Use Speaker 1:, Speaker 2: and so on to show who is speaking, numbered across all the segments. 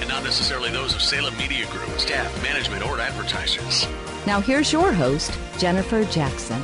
Speaker 1: and not necessarily those of Salem Media Group, staff, management, or advertisers.
Speaker 2: Now here's your host, Jennifer Jackson.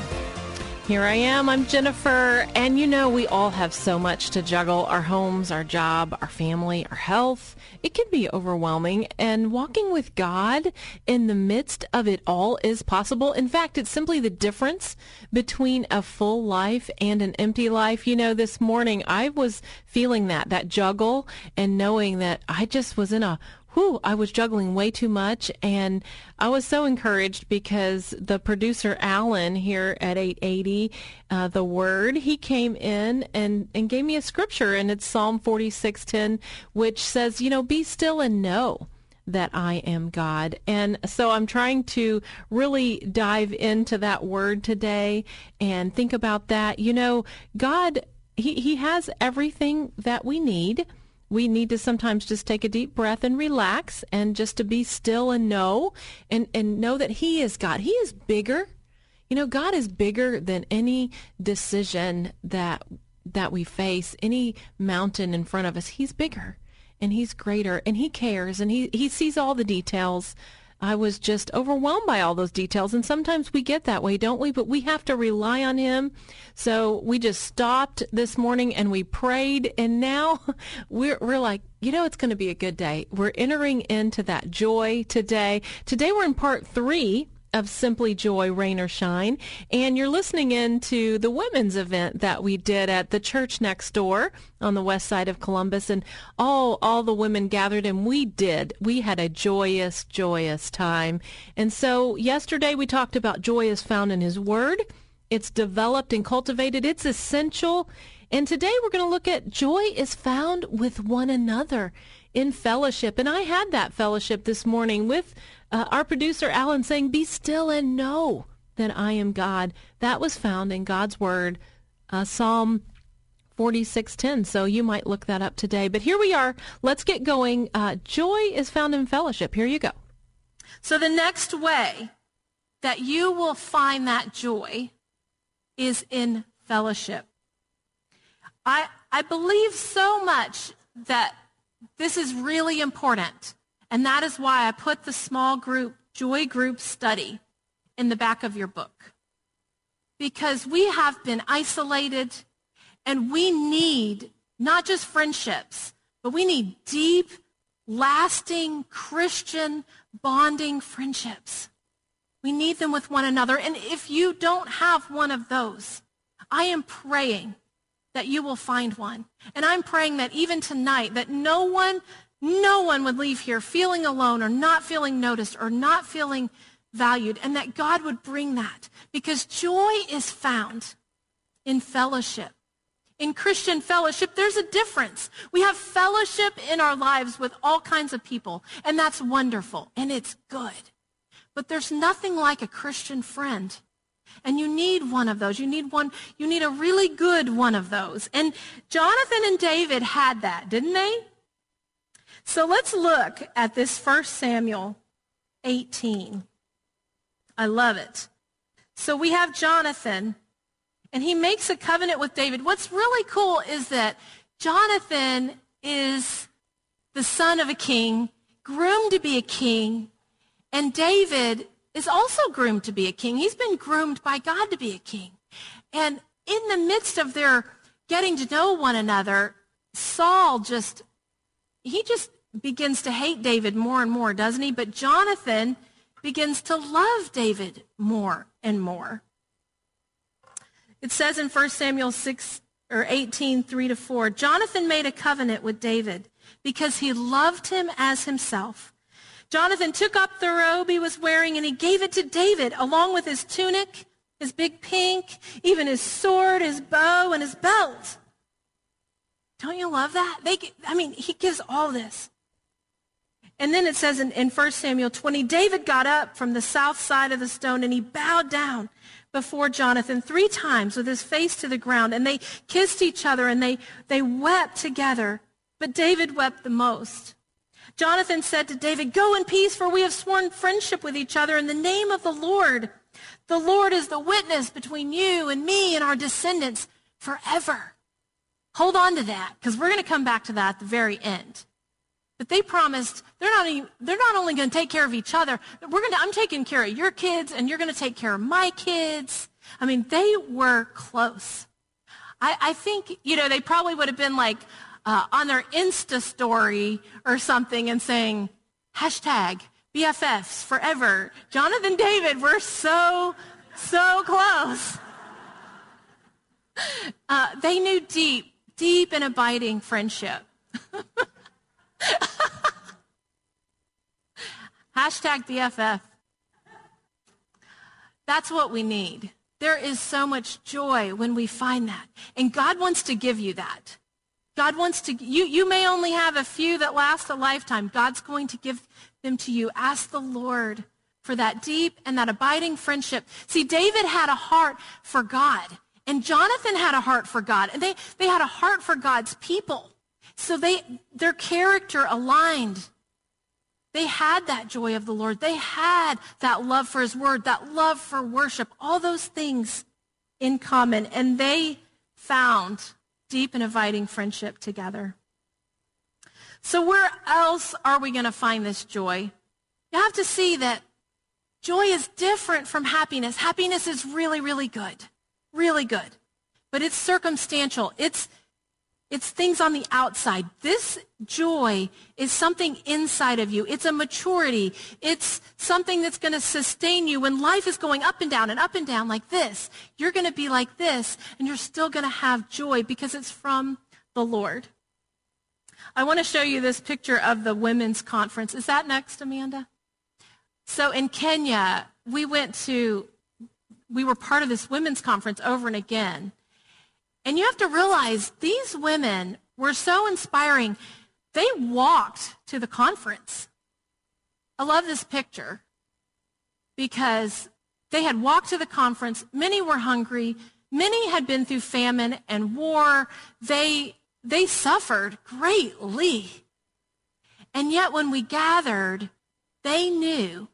Speaker 3: Here I am. I'm Jennifer. And you know, we all have so much to juggle our homes, our job, our family, our health. It can be overwhelming. And walking with God in the midst of it all is possible. In fact, it's simply the difference between a full life and an empty life. You know, this morning I was feeling that, that juggle and knowing that I just was in a whew, I was juggling way too much. And I was so encouraged because the producer, Alan, here at 880, uh, The Word, he came in and, and gave me a scripture, and it's Psalm 46:10, which says, you know, be still and know that I am God. And so I'm trying to really dive into that word today and think about that. You know, God, he, he has everything that we need we need to sometimes just take a deep breath and relax and just to be still and know and, and know that he is God. He is bigger. You know, God is bigger than any decision that that we face, any mountain in front of us. He's bigger and he's greater and he cares and he, he sees all the details I was just overwhelmed by all those details. And sometimes we get that way, don't we? But we have to rely on Him. So we just stopped this morning and we prayed. And now we're, we're like, you know, it's going to be a good day. We're entering into that joy today. Today we're in part three of Simply Joy, Rain or Shine. And you're listening in to the women's event that we did at the church next door on the west side of Columbus. And all, all the women gathered and we did. We had a joyous, joyous time. And so yesterday we talked about joy is found in his word. It's developed and cultivated. It's essential. And today we're going to look at joy is found with one another in fellowship. And I had that fellowship this morning with uh, our producer, Alan, saying, Be still and know that I am God. That was found in God's Word, uh, Psalm 4610. So you might look that up today. But here we are. Let's get going. Uh, joy is found in fellowship. Here you go.
Speaker 4: So the next way that you will find that joy is in fellowship. I, I believe so much that this is really important. And that is why I put the small group, joy group study in the back of your book. Because we have been isolated and we need not just friendships, but we need deep, lasting Christian bonding friendships. We need them with one another. And if you don't have one of those, I am praying that you will find one. And I'm praying that even tonight, that no one no one would leave here feeling alone or not feeling noticed or not feeling valued, and that God would bring that because joy is found in fellowship. In Christian fellowship, there's a difference. We have fellowship in our lives with all kinds of people, and that's wonderful, and it's good. But there's nothing like a Christian friend. And you need one of those. You need one, you need a really good one of those. And Jonathan and David had that, didn't they? So let's look at this First Samuel 18. I love it. So we have Jonathan, and he makes a covenant with David. What's really cool is that Jonathan is the son of a king, groomed to be a king, and David is also groomed to be a king. He's been groomed by God to be a king. And in the midst of their getting to know one another, Saul just he just begins to hate David more and more, doesn't he? But Jonathan
Speaker 3: begins to love David more and more. It says in 1 Samuel 6 or 18, 3 to 4, Jonathan made a covenant with David because he loved him as himself. Jonathan took up the robe he was wearing and he gave it to David along with his tunic, his big pink, even his sword, his bow, and his belt. Don't you love that? They, I mean, he gives all this. And then it says in, in 1 Samuel 20, David got up from the south side of the stone and he bowed down before Jonathan three times with his face to the ground. And they kissed each other and they, they wept together. But David wept the most. Jonathan said to David, Go in peace, for we have sworn friendship with each other in the name of the Lord. The Lord is the witness between you and me and our descendants forever. Hold on to that, because we're going to come back to that at the very end. But they promised they're not, even, they're not only going to take care of each other, we're going to, I'm taking care of your kids, and you're going to take care of my kids. I mean, they were close. I, I think, you know, they probably would have been like uh, on their Insta story or something and saying, hashtag BFFs forever. Jonathan David, we're so, so close. Uh, they knew deep deep and abiding friendship. Hashtag BFF. That's what we need. There is so much joy when we find that. And God wants to give you that. God wants to, you, you may only have a few that last a lifetime. God's going to give them to you. Ask the Lord for that deep and that abiding friendship. See, David had a heart for God. And Jonathan had a heart for God, and they, they had a heart for God's people. So they, their character aligned. They had that joy of the Lord. They had that love for his word, that love for worship, all those things in common. And they found deep and inviting friendship together. So where else are we going to find this joy? You have to see that joy is different from happiness. Happiness is really, really good really good. But it's circumstantial. It's, it's things on the outside. This joy is something inside of you. It's a maturity. It's something that's going to sustain you when life is going up and down and up and down like this. You're going to be like this and you're still going to have joy because it's from the Lord. I want to show you this picture of the women's conference. Is that next, Amanda? So in Kenya, we went to we were part of this women's conference over and again. And you have to realize these women were so inspiring. They walked to the conference. I love this picture because they had walked to the conference. Many were hungry. Many had been through famine and war. They, they suffered greatly. And yet when we gathered, they knew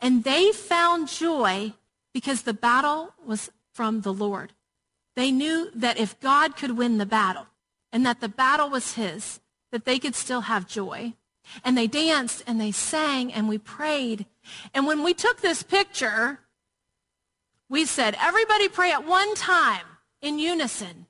Speaker 3: and they found joy because the battle was from the Lord. They knew that if God could win the battle and that the battle was his, that they could still have joy. And they danced and they sang and we prayed. And when we took this picture, we said, everybody pray at one time in unison.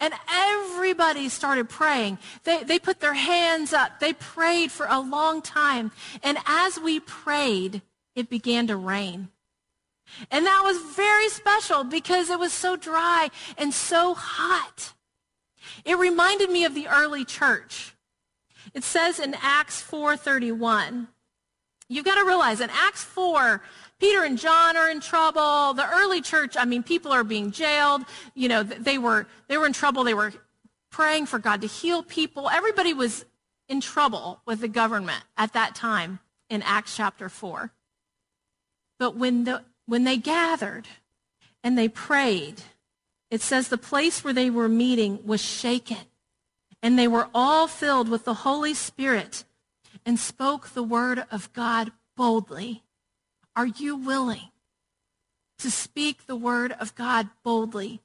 Speaker 3: And everybody started praying. They, they put their hands up. They prayed for a long time. And as we prayed, it began to rain. And that was very special because it was so dry and so hot. It reminded me of the early church. It says in Acts 4:31. You've got to realize in Acts 4, Peter and John are in trouble. The early church, I mean, people are being jailed. You know, they were they were in trouble. They were praying for God to heal people. Everybody was in trouble with the government at that time in Acts chapter 4. But when the when they gathered and they prayed, it says the place where they were meeting was shaken, and they were all filled with the Holy Spirit and spoke the word of God boldly. Are you willing to speak the word of God boldly?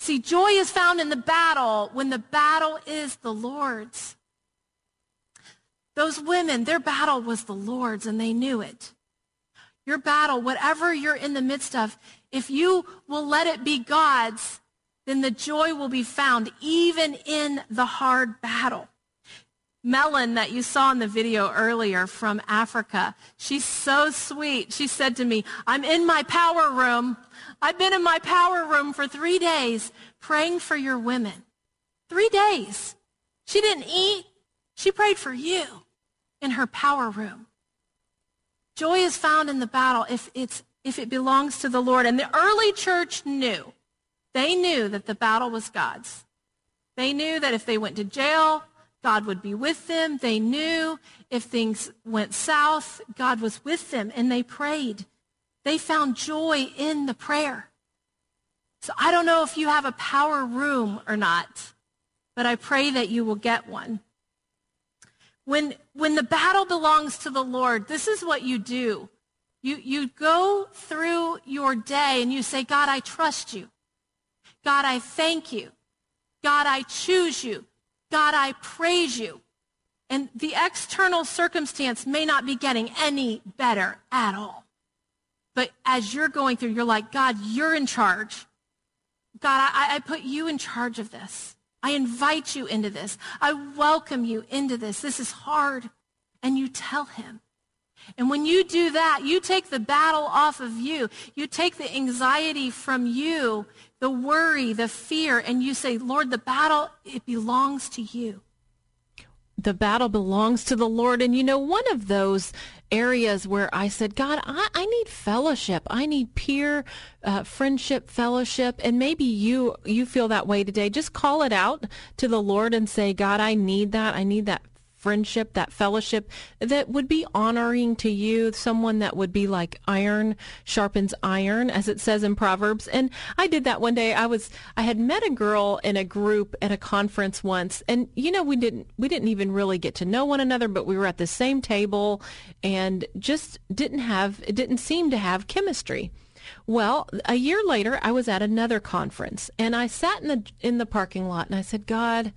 Speaker 3: See, joy is found in the battle when the battle is the Lord's. Those women, their battle was the Lord's, and they knew it your battle, whatever you're in the midst of, if you will let it be God's, then the joy will be found even in the hard battle.
Speaker 5: Melon that you saw in the video earlier from Africa. She's so sweet. She said to me, I'm in my power room. I've been in my power room for three days praying for your women. Three days. She didn't eat. She prayed for you in her power room. Joy is found in the battle if, it's, if it belongs to the Lord. And the early church knew. They knew that the battle was God's. They knew that if they went to jail, God would be with them. They knew if things went south, God was with them, and they prayed. They found joy in the prayer. So I don't know if you have a power room or not, but I pray that you will get one. When, when the battle belongs to the Lord, this is what you do. You, you go through your day and you say, God, I trust you. God, I thank you. God, I choose you. God, I praise you. And the external circumstance may not be getting any better at all. But as you're going through, you're like, God, you're in charge. God, I, I put you in charge of this. I invite you into this. I welcome you into this. This is hard. And you tell him. And when you do that, you take the battle off of you. You take the anxiety from you the worry, the fear, and you say, Lord, the battle, it belongs to you.
Speaker 3: The battle belongs to the Lord. And you know, one of those areas where I said, God, I, I need fellowship. I need peer uh, friendship, fellowship. And maybe you, you feel that way today. Just call it out to the Lord and say, God, I need that. I need that friendship, that fellowship that would be honoring to you, someone that would be like iron sharpens iron, as it says in Proverbs. And I did that one day. I was, I had met a girl in a group at a conference once, and you know, we didn't, we didn't even really get to know one another, but we were at the same table and just didn't have, it didn't seem to have chemistry. Well, a year later, I was at another conference and I sat in the in the parking lot and I said, God,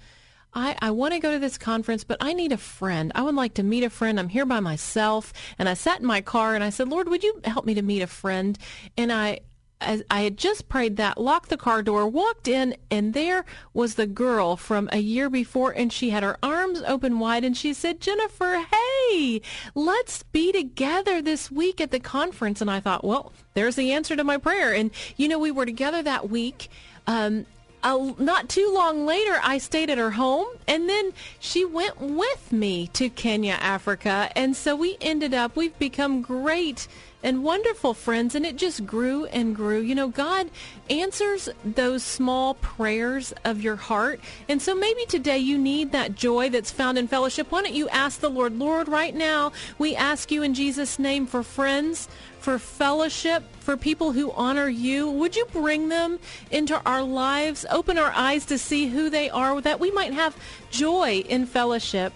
Speaker 3: I, I want to go to this conference, but I need a friend. I would like to meet a friend. I'm here by myself. And I sat in my car and I said, Lord, would you help me to meet a friend? And I, as I had just prayed that, locked the car door, walked in, and there was the girl from a year before, and she had her arms open wide, and she said, Jennifer, hey, let's be together this week at the conference. And I thought, well, there's the answer to my prayer. And, you know, we were together that week. Um, uh, not too long later, I stayed at her home, and then she went with me to Kenya, Africa. And so we ended up, we've become great and wonderful friends, and it just grew and grew. You know, God answers those small prayers of your heart. And so maybe today you need that joy that's found in fellowship. Why don't you ask the Lord, Lord, right now, we ask you in Jesus' name for friends, for fellowship, for people who honor you. Would you bring them into our lives? Open our eyes to see who they are, that we might have joy in fellowship.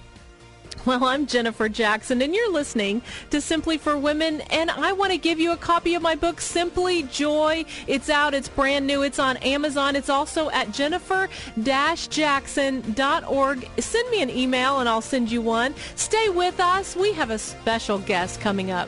Speaker 3: Well, I'm Jennifer Jackson, and you're listening to Simply for Women, and I want to give you a copy of my book, Simply Joy. It's out, it's brand new, it's on Amazon. It's also at jennifer-jackson.org. Send me an email, and I'll send you one. Stay with us. We have a special guest coming up.